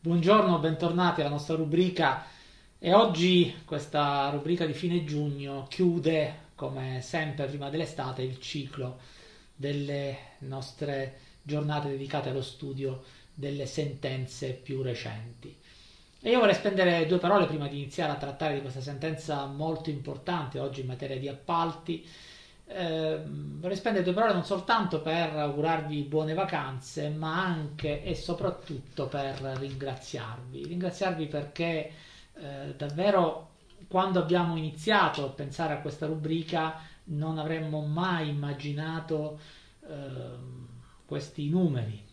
Buongiorno, bentornati alla nostra rubrica e oggi questa rubrica di fine giugno chiude come sempre prima dell'estate il ciclo delle nostre giornate dedicate allo studio delle sentenze più recenti. E io vorrei spendere due parole prima di iniziare a trattare di questa sentenza molto importante oggi in materia di appalti eh, vorrei spendere due parole non soltanto per augurarvi buone vacanze, ma anche e soprattutto per ringraziarvi. Ringraziarvi perché eh, davvero quando abbiamo iniziato a pensare a questa rubrica non avremmo mai immaginato eh, questi numeri.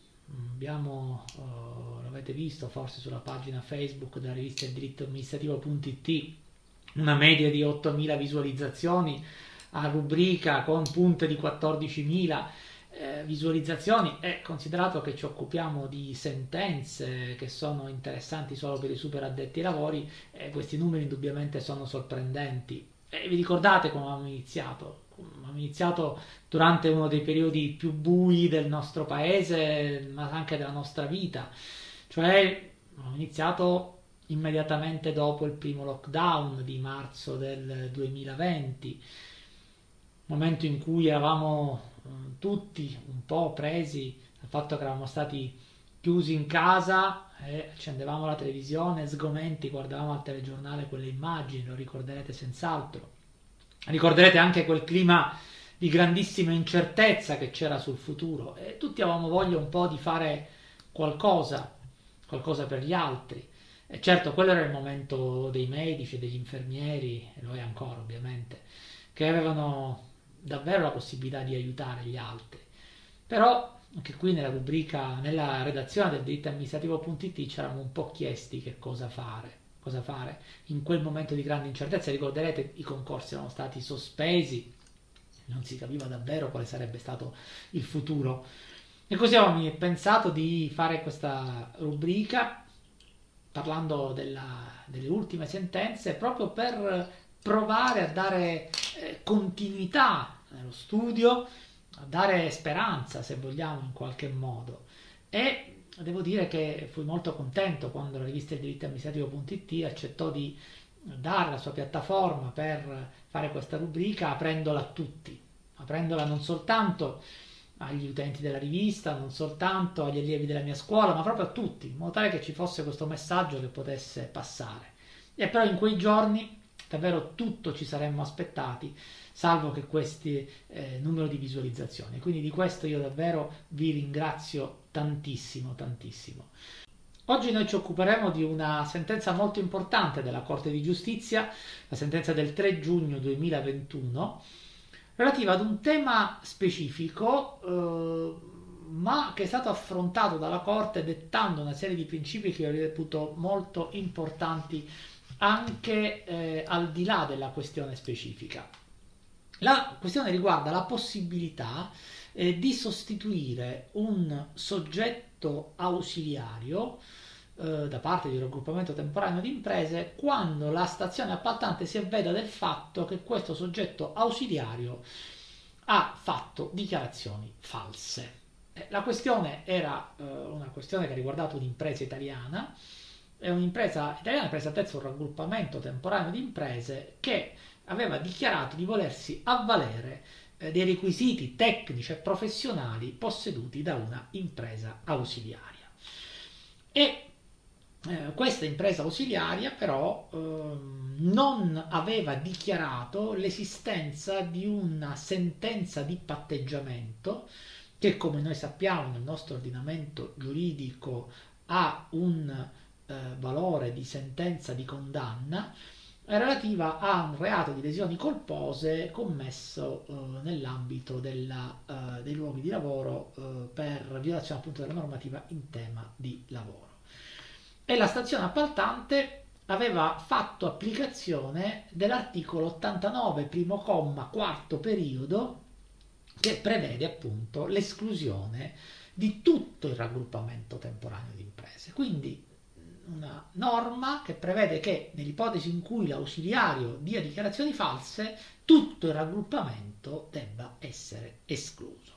Abbiamo, oh, l'avete visto forse sulla pagina Facebook della rivista il diritto amministrativo.it, una media di 8.000 visualizzazioni a rubrica con punte di 14.000 eh, visualizzazioni è considerato che ci occupiamo di sentenze che sono interessanti solo per i super addetti ai lavori eh, questi numeri indubbiamente sono sorprendenti e vi ricordate come abbiamo iniziato? Abbiamo iniziato durante uno dei periodi più bui del nostro paese, ma anche della nostra vita. Cioè, abbiamo iniziato immediatamente dopo il primo lockdown di marzo del 2020 momento in cui eravamo eh, tutti un po' presi dal fatto che eravamo stati chiusi in casa e accendevamo la televisione, sgomenti, guardavamo al telegiornale quelle immagini, lo ricorderete senz'altro. Ricorderete anche quel clima di grandissima incertezza che c'era sul futuro e tutti avevamo voglia un po' di fare qualcosa, qualcosa per gli altri. E certo, quello era il momento dei medici, degli infermieri, e lo è ancora ovviamente, che avevano davvero la possibilità di aiutare gli altri. Però anche qui nella rubrica, nella redazione del diritto amministrativo.it ci eravamo un po' chiesti che cosa fare, cosa fare in quel momento di grande incertezza. Ricorderete i concorsi erano stati sospesi, non si capiva davvero quale sarebbe stato il futuro. E così abbiamo pensato di fare questa rubrica parlando della, delle ultime sentenze proprio per provare a dare eh, continuità nello studio, a dare speranza, se vogliamo, in qualche modo. E devo dire che fui molto contento quando la rivista Il diritto amministrativo.it accettò di dare la sua piattaforma per fare questa rubrica aprendola a tutti, aprendola non soltanto agli utenti della rivista, non soltanto agli allievi della mia scuola, ma proprio a tutti, in modo tale che ci fosse questo messaggio che potesse passare. E però in quei giorni davvero tutto ci saremmo aspettati, salvo che questi eh, numero di visualizzazioni. Quindi di questo io davvero vi ringrazio tantissimo, tantissimo. Oggi noi ci occuperemo di una sentenza molto importante della Corte di Giustizia, la sentenza del 3 giugno 2021, relativa ad un tema specifico, eh, ma che è stato affrontato dalla Corte dettando una serie di principi che io reputo molto importanti anche eh, al di là della questione specifica. La questione riguarda la possibilità eh, di sostituire un soggetto ausiliario eh, da parte di un raggruppamento temporaneo di imprese quando la stazione appaltante si avveda del fatto che questo soggetto ausiliario ha fatto dichiarazioni false. Eh, la questione era eh, una questione che ha riguardato un'impresa italiana è un'impresa italiana presa a terzo un raggruppamento temporaneo di imprese che aveva dichiarato di volersi avvalere eh, dei requisiti tecnici e professionali posseduti da una impresa ausiliaria. E eh, questa impresa ausiliaria però eh, non aveva dichiarato l'esistenza di una sentenza di patteggiamento che come noi sappiamo nel nostro ordinamento giuridico ha un eh, valore di sentenza di condanna è relativa a un reato di lesioni colpose commesso eh, nell'ambito della, eh, dei luoghi di lavoro eh, per violazione appunto della normativa in tema di lavoro. E la stazione appaltante aveva fatto applicazione dell'articolo 89, primo comma, quarto periodo, che prevede appunto l'esclusione di tutto il raggruppamento temporaneo di imprese. Quindi una norma che prevede che nell'ipotesi in cui l'ausiliario dia dichiarazioni false, tutto il raggruppamento debba essere escluso.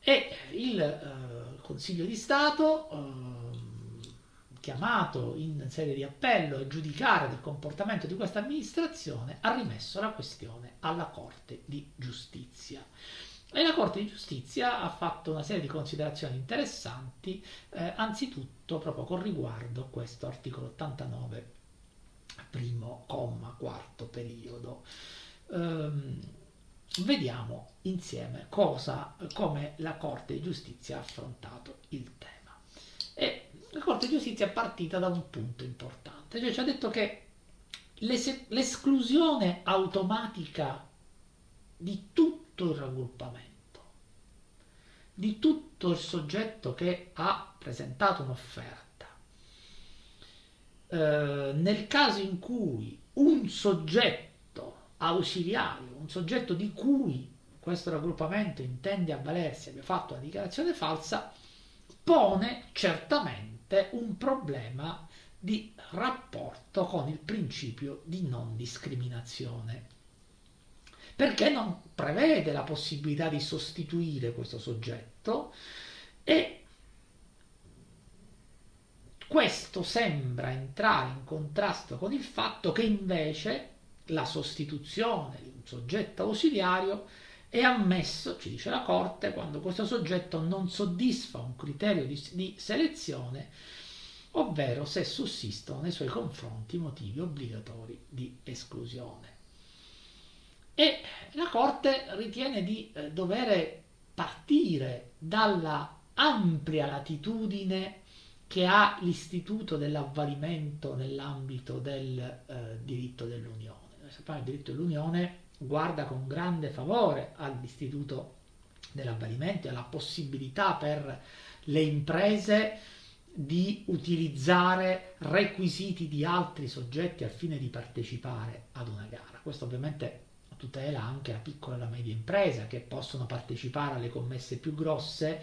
E il eh, Consiglio di Stato, eh, chiamato in sede di appello a giudicare del comportamento di questa amministrazione, ha rimesso la questione alla Corte di Giustizia. E la Corte di Giustizia ha fatto una serie di considerazioni interessanti, eh, anzitutto proprio con riguardo a questo articolo 89, primo comma, quarto periodo. Um, vediamo insieme cosa, come la Corte di Giustizia ha affrontato il tema. E la Corte di Giustizia è partita da un punto importante, cioè ci ha detto che l'esclusione automatica di tutto il raggruppamento, di tutto il soggetto che ha presentato un'offerta, eh, nel caso in cui un soggetto ausiliario, un soggetto di cui questo raggruppamento intende avvalersi abbia fatto una dichiarazione falsa, pone certamente un problema di rapporto con il principio di non discriminazione. Perché non prevede la possibilità di sostituire questo soggetto e questo sembra entrare in contrasto con il fatto che invece la sostituzione di un soggetto ausiliario è ammesso, ci dice la Corte, quando questo soggetto non soddisfa un criterio di, di selezione, ovvero se sussistono nei suoi confronti motivi obbligatori di esclusione. E la Corte ritiene di eh, dover partire dalla ampia latitudine che ha l'istituto dell'avvalimento nell'ambito del eh, diritto dell'Unione sappiamo il diritto dell'Unione guarda con grande favore all'istituto dell'avvalimento e alla possibilità per le imprese di utilizzare requisiti di altri soggetti al fine di partecipare ad una gara. Questo ovviamente tutela anche la piccola e la media impresa che possono partecipare alle commesse più grosse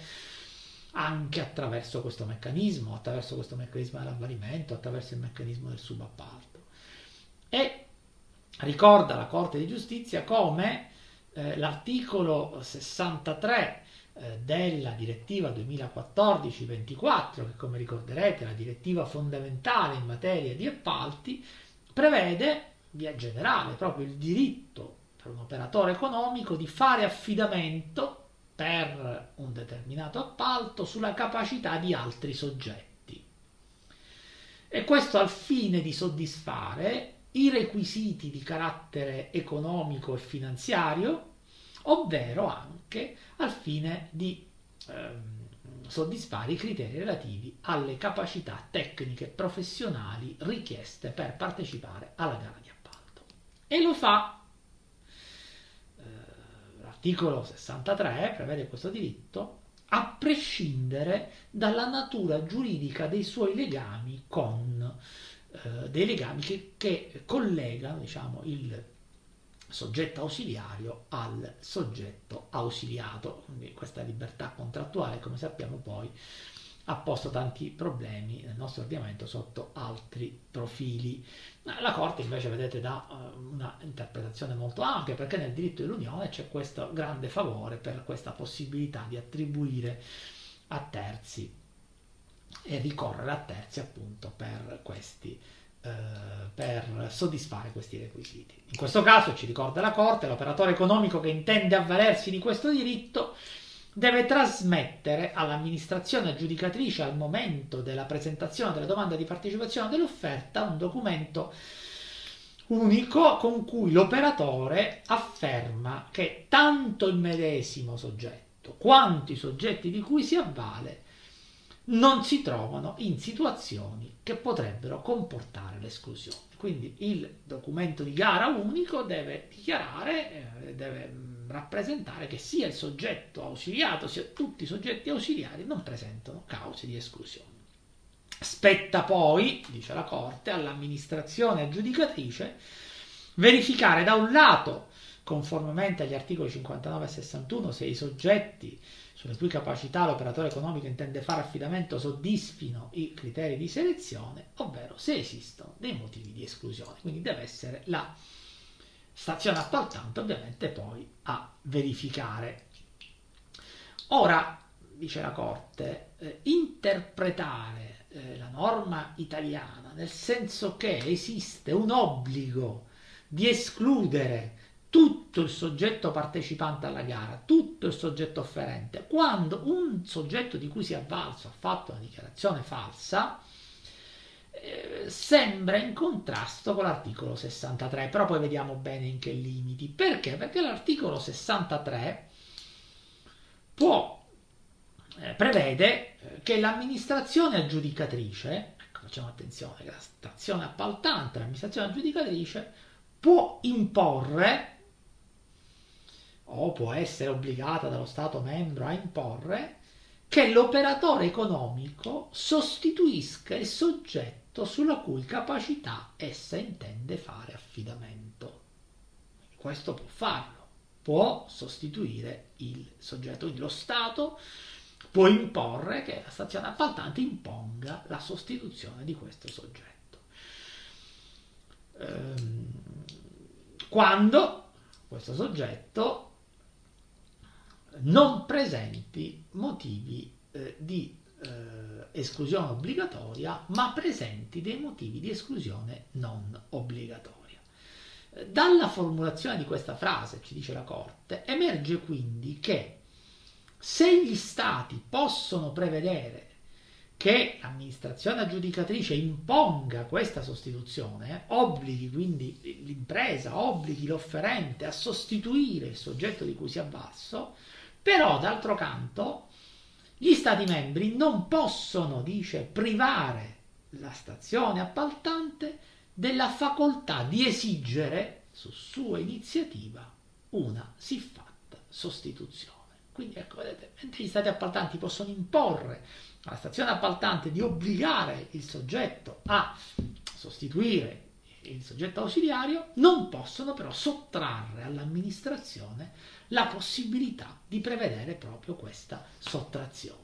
anche attraverso questo meccanismo, attraverso questo meccanismo dell'avvalimento, attraverso il meccanismo del subappalto. E ricorda la Corte di Giustizia come eh, l'articolo 63 eh, della direttiva 2014-24, che come ricorderete è la direttiva fondamentale in materia di appalti, prevede via generale proprio il diritto per un operatore economico di fare affidamento per un determinato appalto sulla capacità di altri soggetti. E questo al fine di soddisfare i requisiti di carattere economico e finanziario, ovvero anche al fine di ehm, soddisfare i criteri relativi alle capacità tecniche professionali richieste per partecipare alla gara di appalto. E lo fa. L'articolo 63 prevede questo diritto a prescindere dalla natura giuridica dei suoi legami con eh, dei legami che, che collegano diciamo, il soggetto ausiliario al soggetto ausiliato. Quindi questa libertà contrattuale, come sappiamo poi, ha posto tanti problemi nel nostro ordinamento sotto altri profili. La Corte invece, vedete, dà uh, una interpretazione molto ampia perché nel diritto dell'Unione c'è questo grande favore per questa possibilità di attribuire a terzi e ricorrere a terzi appunto per questi eh, per soddisfare questi requisiti. In questo caso ci ricorda la Corte, l'operatore economico che intende avvalersi di questo diritto deve trasmettere all'amministrazione aggiudicatrice al momento della presentazione della domanda di partecipazione dell'offerta un documento unico con cui l'operatore afferma che tanto il medesimo soggetto quanto i soggetti di cui si avvale non si trovano in situazioni che potrebbero comportare l'esclusione. Quindi il documento di gara unico deve dichiarare, eh, deve rappresentare che sia il soggetto ausiliato sia tutti i soggetti ausiliari non presentano cause di esclusione. Spetta poi, dice la Corte, all'amministrazione aggiudicatrice verificare da un lato, conformemente agli articoli 59 e 61, se i soggetti sulle cui capacità l'operatore economico intende fare affidamento soddisfino i criteri di selezione, ovvero se esistono dei motivi di esclusione. Quindi deve essere la stazione appaltante ovviamente poi a verificare. Ora, dice la Corte, eh, interpretare eh, la norma italiana, nel senso che esiste un obbligo di escludere tutto il soggetto partecipante alla gara, tutto il soggetto offerente, quando un soggetto di cui si è avvalso ha fatto una dichiarazione falsa, eh, sembra in contrasto con l'articolo 63, però poi vediamo bene in che limiti. Perché? Perché l'articolo 63 può eh, prevede eh, che l'amministrazione aggiudicatrice, ecco, facciamo attenzione, che la stazione appaltante, l'amministrazione aggiudicatrice può imporre o può essere obbligata dallo Stato membro a imporre che l'operatore economico sostituisca il soggetto sulla cui capacità essa intende fare affidamento. Questo può farlo, può sostituire il soggetto, quindi lo Stato può imporre che la stazione appaltante imponga la sostituzione di questo soggetto. Ehm, quando questo soggetto non presenti motivi eh, di eh, esclusione obbligatoria, ma presenti dei motivi di esclusione non obbligatoria. Dalla formulazione di questa frase, ci dice la Corte, emerge quindi che se gli stati possono prevedere che l'amministrazione aggiudicatrice imponga questa sostituzione, obblighi quindi l'impresa, obblighi l'offerente a sostituire il soggetto di cui si è avvalso, però d'altro canto gli stati membri non possono, dice, privare la stazione appaltante della facoltà di esigere su sua iniziativa una siffatta sostituzione. Quindi ecco, vedete, mentre gli stati appaltanti possono imporre alla stazione appaltante di obbligare il soggetto a sostituire il soggetto ausiliario, non possono però sottrarre all'amministrazione la possibilità di prevedere proprio questa sottrazione,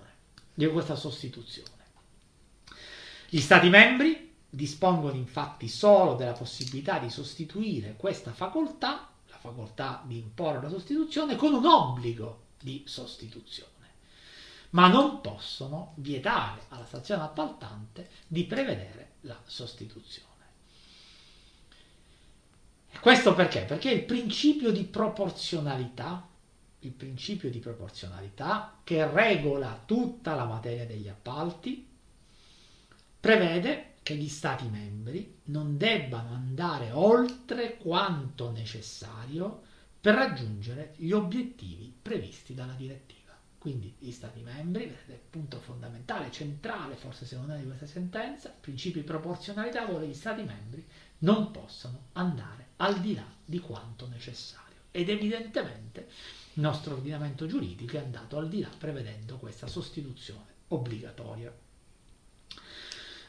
questa sostituzione. Gli Stati membri dispongono infatti solo della possibilità di sostituire questa facoltà, la facoltà di imporre la sostituzione, con un obbligo di sostituzione. Ma non possono vietare alla stazione appaltante di prevedere la sostituzione. Questo perché? Perché il principio di proporzionalità, il principio di proporzionalità che regola tutta la materia degli appalti, prevede che gli Stati membri non debbano andare oltre quanto necessario per raggiungere gli obiettivi previsti dalla direttiva. Quindi gli Stati membri, vedete, punto fondamentale, centrale, forse secondo me di questa sentenza, il principio di proporzionalità che gli Stati membri non possano andare al di là di quanto necessario. Ed evidentemente il nostro ordinamento giuridico è andato al di là prevedendo questa sostituzione obbligatoria.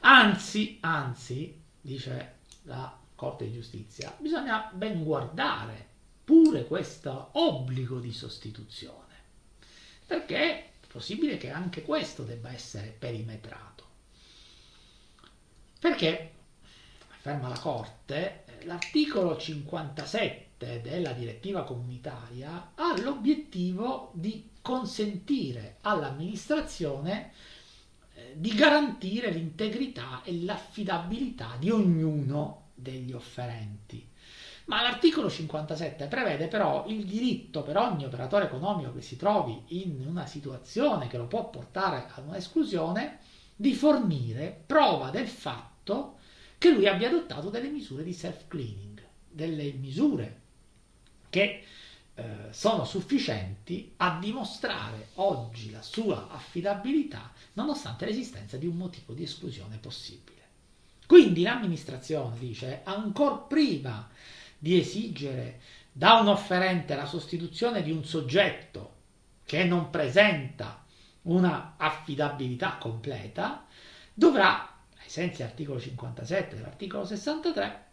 Anzi, anzi, dice la Corte di Giustizia, bisogna ben guardare pure questo obbligo di sostituzione, perché è possibile che anche questo debba essere perimetrato. Perché, afferma la Corte, l'articolo 57 della direttiva comunitaria ha l'obiettivo di consentire all'amministrazione eh, di garantire l'integrità e l'affidabilità di ognuno degli offerenti. Ma l'articolo 57 prevede però il diritto per ogni operatore economico che si trovi in una situazione che lo può portare ad un'esclusione di fornire prova del fatto che lui abbia adottato delle misure di self-cleaning, delle misure che eh, sono sufficienti a dimostrare oggi la sua affidabilità nonostante l'esistenza di un motivo di esclusione possibile. Quindi l'amministrazione dice ancora prima di esigere da un offerente la sostituzione di un soggetto che non presenta una affidabilità completa, dovrà, ai sensi dell'articolo 57 dell'articolo 63,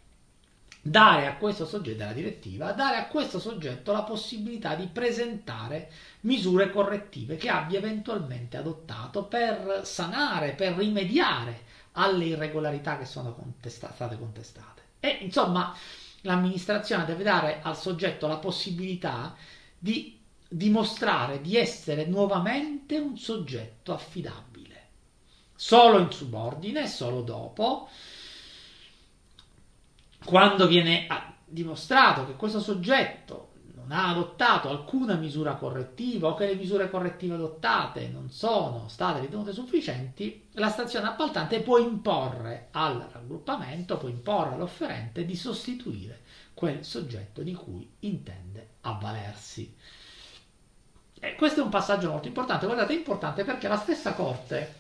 dare a questo soggetto della direttiva, dare a questo soggetto la possibilità di presentare misure correttive che abbia eventualmente adottato per sanare, per rimediare alle irregolarità che sono contesta- state contestate. E insomma, l'amministrazione deve dare al soggetto la possibilità di dimostrare di essere nuovamente un soggetto affidabile. solo in subordine, solo dopo, quando viene dimostrato che questo soggetto non ha adottato alcuna misura correttiva o che le misure correttive adottate non sono state ritenute sufficienti, la stazione appaltante può imporre al raggruppamento, può imporre all'offerente di sostituire quel soggetto di cui intende avvalersi. E questo è un passaggio molto importante, guardate, è importante perché la stessa Corte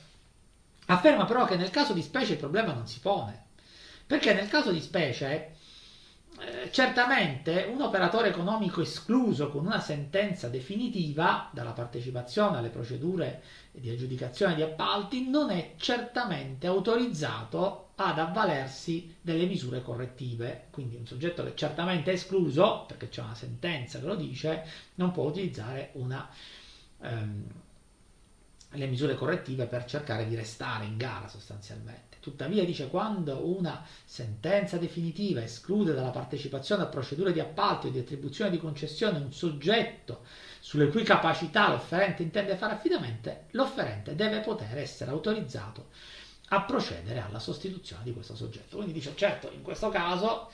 afferma però che nel caso di specie il problema non si pone, perché nel caso di specie eh, certamente un operatore economico escluso con una sentenza definitiva dalla partecipazione alle procedure di aggiudicazione di appalti non è certamente autorizzato ad avvalersi delle misure correttive. Quindi un soggetto che certamente è escluso, perché c'è una sentenza che lo dice, non può utilizzare una, ehm, le misure correttive per cercare di restare in gara sostanzialmente. Tuttavia dice quando una sentenza definitiva esclude dalla partecipazione a procedure di appalto o di attribuzione di concessione un soggetto sulle cui capacità l'offerente intende fare affidamento, l'offerente deve poter essere autorizzato a procedere alla sostituzione di questo soggetto. Quindi dice certo, in questo caso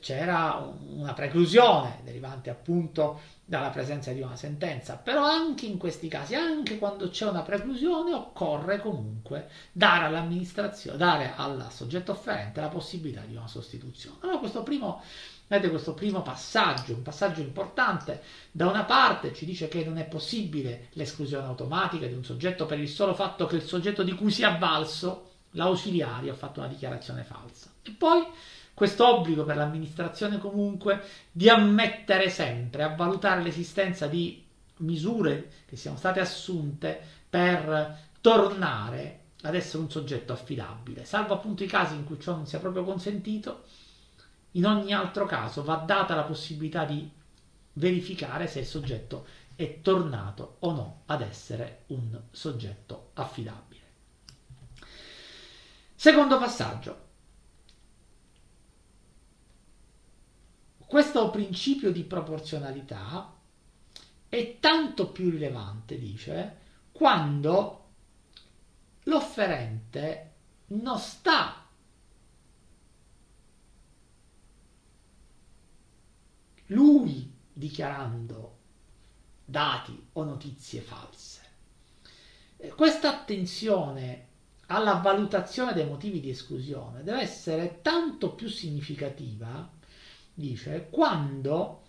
c'era una preclusione derivante appunto dalla presenza di una sentenza, però anche in questi casi, anche quando c'è una preclusione, occorre comunque dare all'amministrazione, dare al soggetto offerente la possibilità di una sostituzione. Allora questo primo, vedete questo primo passaggio, un passaggio importante, da una parte ci dice che non è possibile l'esclusione automatica di un soggetto per il solo fatto che il soggetto di cui si è avvalso, l'ausiliario, ha fatto una dichiarazione falsa. E poi questo obbligo per l'amministrazione comunque di ammettere sempre, a valutare l'esistenza di misure che siano state assunte per tornare ad essere un soggetto affidabile, salvo appunto i casi in cui ciò non sia proprio consentito, in ogni altro caso va data la possibilità di verificare se il soggetto è tornato o no ad essere un soggetto affidabile. Secondo passaggio. Questo principio di proporzionalità è tanto più rilevante, dice, quando l'offerente non sta lui dichiarando dati o notizie false. Questa attenzione alla valutazione dei motivi di esclusione deve essere tanto più significativa dice quando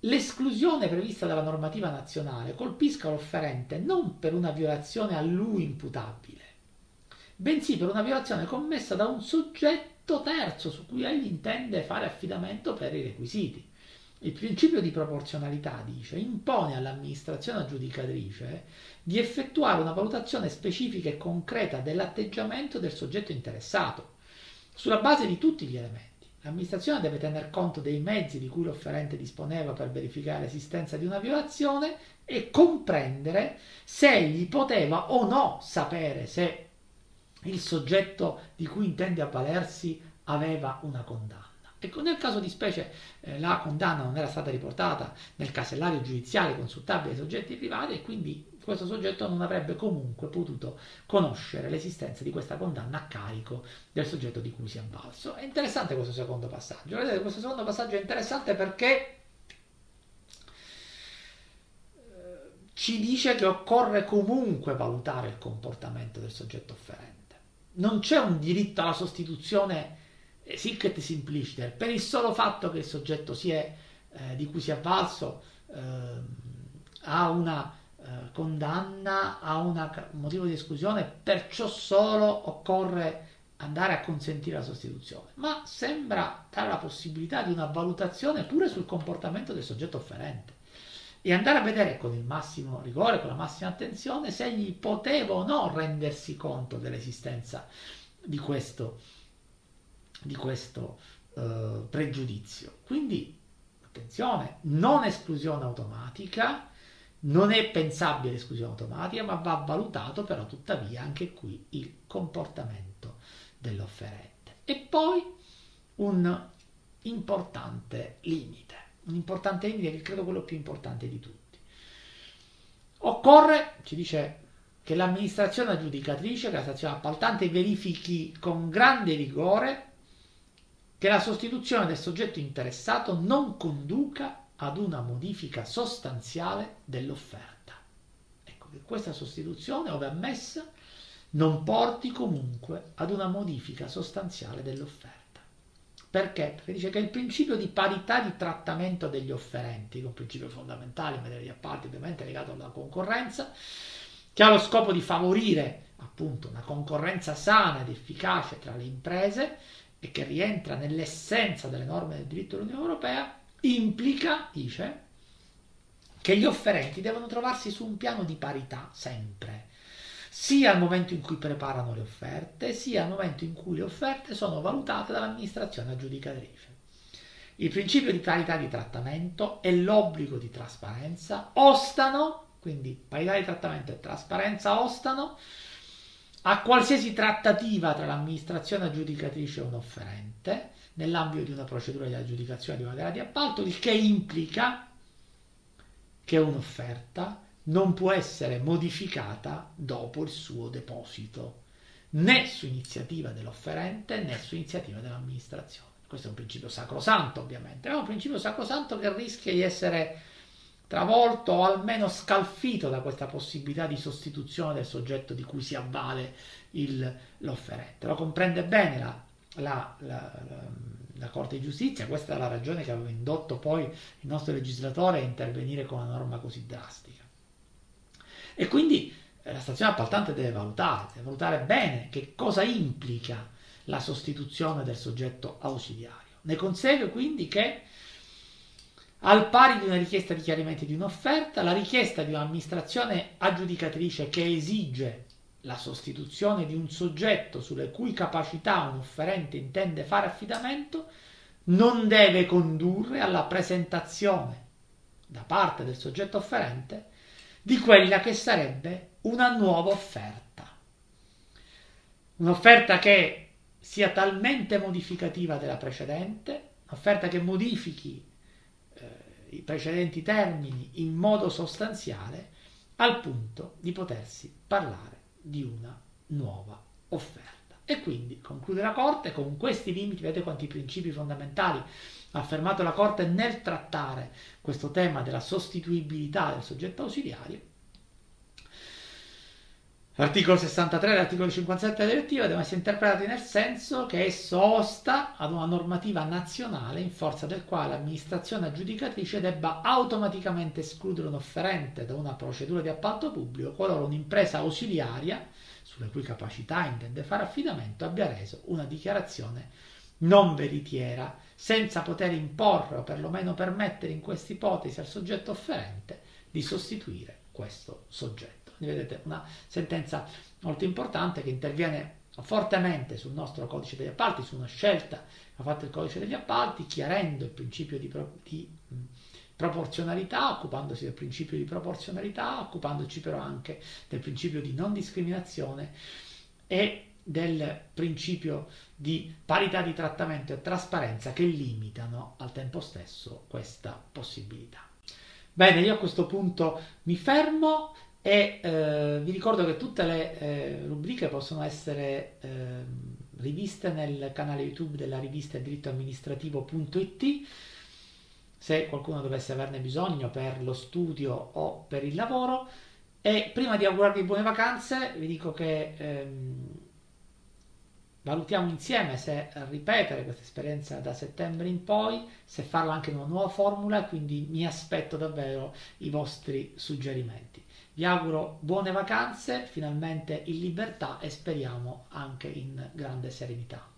l'esclusione prevista dalla normativa nazionale colpisca l'offerente non per una violazione a lui imputabile, bensì per una violazione commessa da un soggetto terzo su cui egli intende fare affidamento per i requisiti. Il principio di proporzionalità, dice, impone all'amministrazione aggiudicatrice di effettuare una valutazione specifica e concreta dell'atteggiamento del soggetto interessato, sulla base di tutti gli elementi L'amministrazione deve tener conto dei mezzi di cui l'offerente disponeva per verificare l'esistenza di una violazione e comprendere se egli poteva o no sapere se il soggetto di cui intende avvalersi aveva una condanna. Ecco, nel caso di specie eh, la condanna non era stata riportata nel casellario giudiziale consultabile ai soggetti privati e quindi questo soggetto non avrebbe comunque potuto conoscere l'esistenza di questa condanna a carico del soggetto di cui si è avvalso. È interessante questo secondo passaggio. Vedete, questo secondo passaggio è interessante perché eh, ci dice che occorre comunque valutare il comportamento del soggetto offerente. Non c'è un diritto alla sostituzione sic et simpliciter per il solo fatto che il soggetto è, eh, di cui si è avvalso eh, ha una eh, condanna a un motivo di esclusione, perciò solo occorre andare a consentire la sostituzione, ma sembra dare la possibilità di una valutazione pure sul comportamento del soggetto offerente e andare a vedere con il massimo rigore, con la massima attenzione, se egli poteva o no rendersi conto dell'esistenza di questo, di questo uh, pregiudizio. Quindi, attenzione, non esclusione automatica, non è pensabile l'esclusione automatica, ma va valutato però tuttavia anche qui il comportamento dell'offerente. E poi un importante limite, un importante limite che credo quello più importante di tutti. Occorre, ci dice che l'amministrazione aggiudicatrice, la stazione appaltante verifichi con grande rigore che la sostituzione del soggetto interessato non conduca ad una modifica sostanziale dell'offerta. Ecco che questa sostituzione, ove ammessa, non porti comunque ad una modifica sostanziale dell'offerta. Perché? Perché dice che il principio di parità di trattamento degli offerenti, che è un principio fondamentale in materia di appalti, ovviamente legato alla concorrenza, che ha lo scopo di favorire appunto una concorrenza sana ed efficace tra le imprese e che rientra nell'essenza delle norme del diritto dell'Unione Europea, implica, dice, che gli offerenti devono trovarsi su un piano di parità sempre, sia al momento in cui preparano le offerte, sia al momento in cui le offerte sono valutate dall'amministrazione aggiudicatrice. Il principio di parità di trattamento e l'obbligo di trasparenza ostano, quindi parità di trattamento e trasparenza ostano, a qualsiasi trattativa tra l'amministrazione aggiudicatrice e un offerente nell'ambito di una procedura di aggiudicazione di una gara di appalto, il che implica che un'offerta non può essere modificata dopo il suo deposito, né su iniziativa dell'offerente né su iniziativa dell'amministrazione. Questo è un principio sacrosanto, ovviamente, è un principio sacrosanto che rischia di essere travolto o almeno scalfito da questa possibilità di sostituzione del soggetto di cui si avvale il, l'offerente. Lo comprende bene la, la, la, la, Corte di Giustizia, questa è la ragione che aveva indotto poi il nostro legislatore a intervenire con una norma così drastica. E quindi eh, la stazione appaltante deve valutare, deve valutare bene che cosa implica la sostituzione del soggetto ausiliario. Ne consegue quindi che al pari di una richiesta di chiarimenti di un'offerta, la richiesta di un'amministrazione aggiudicatrice che esige la sostituzione di un soggetto sulle cui capacità un offerente intende fare affidamento non deve condurre alla presentazione da parte del soggetto offerente di quella che sarebbe una nuova offerta. Un'offerta che sia talmente modificativa della precedente, un'offerta che modifichi eh, i precedenti termini in modo sostanziale al punto di potersi parlare di una nuova offerta. E quindi conclude la Corte con questi limiti, vedete quanti principi fondamentali ha affermato la Corte nel trattare questo tema della sostituibilità del soggetto ausiliario. L'articolo 63 e l'articolo 57 della direttiva devono essere interpretati nel senso che esso osta ad una normativa nazionale in forza del quale l'amministrazione aggiudicatrice debba automaticamente escludere un offerente da una procedura di appalto pubblico qualora un'impresa ausiliaria sulle cui capacità intende fare affidamento, abbia reso una dichiarazione non veritiera, senza poter imporre o perlomeno permettere in questa ipotesi al soggetto offerente di sostituire questo soggetto. Quindi vedete una sentenza molto importante che interviene fortemente sul nostro codice degli appalti, su una scelta che ha fatto il codice degli appalti, chiarendo il principio di, pro- di proporzionalità, occupandosi del principio di proporzionalità, occupandoci però anche del principio di non discriminazione e del principio di parità di trattamento e trasparenza che limitano al tempo stesso questa possibilità. Bene, io a questo punto mi fermo e eh, vi ricordo che tutte le eh, rubriche possono essere eh, riviste nel canale YouTube della rivista dirittoamministrativo.it se qualcuno dovesse averne bisogno per lo studio o per il lavoro. E prima di augurarvi buone vacanze, vi dico che ehm, valutiamo insieme se ripetere questa esperienza da settembre in poi, se farla anche in una nuova formula, quindi mi aspetto davvero i vostri suggerimenti. Vi auguro buone vacanze, finalmente in libertà e speriamo anche in grande serenità.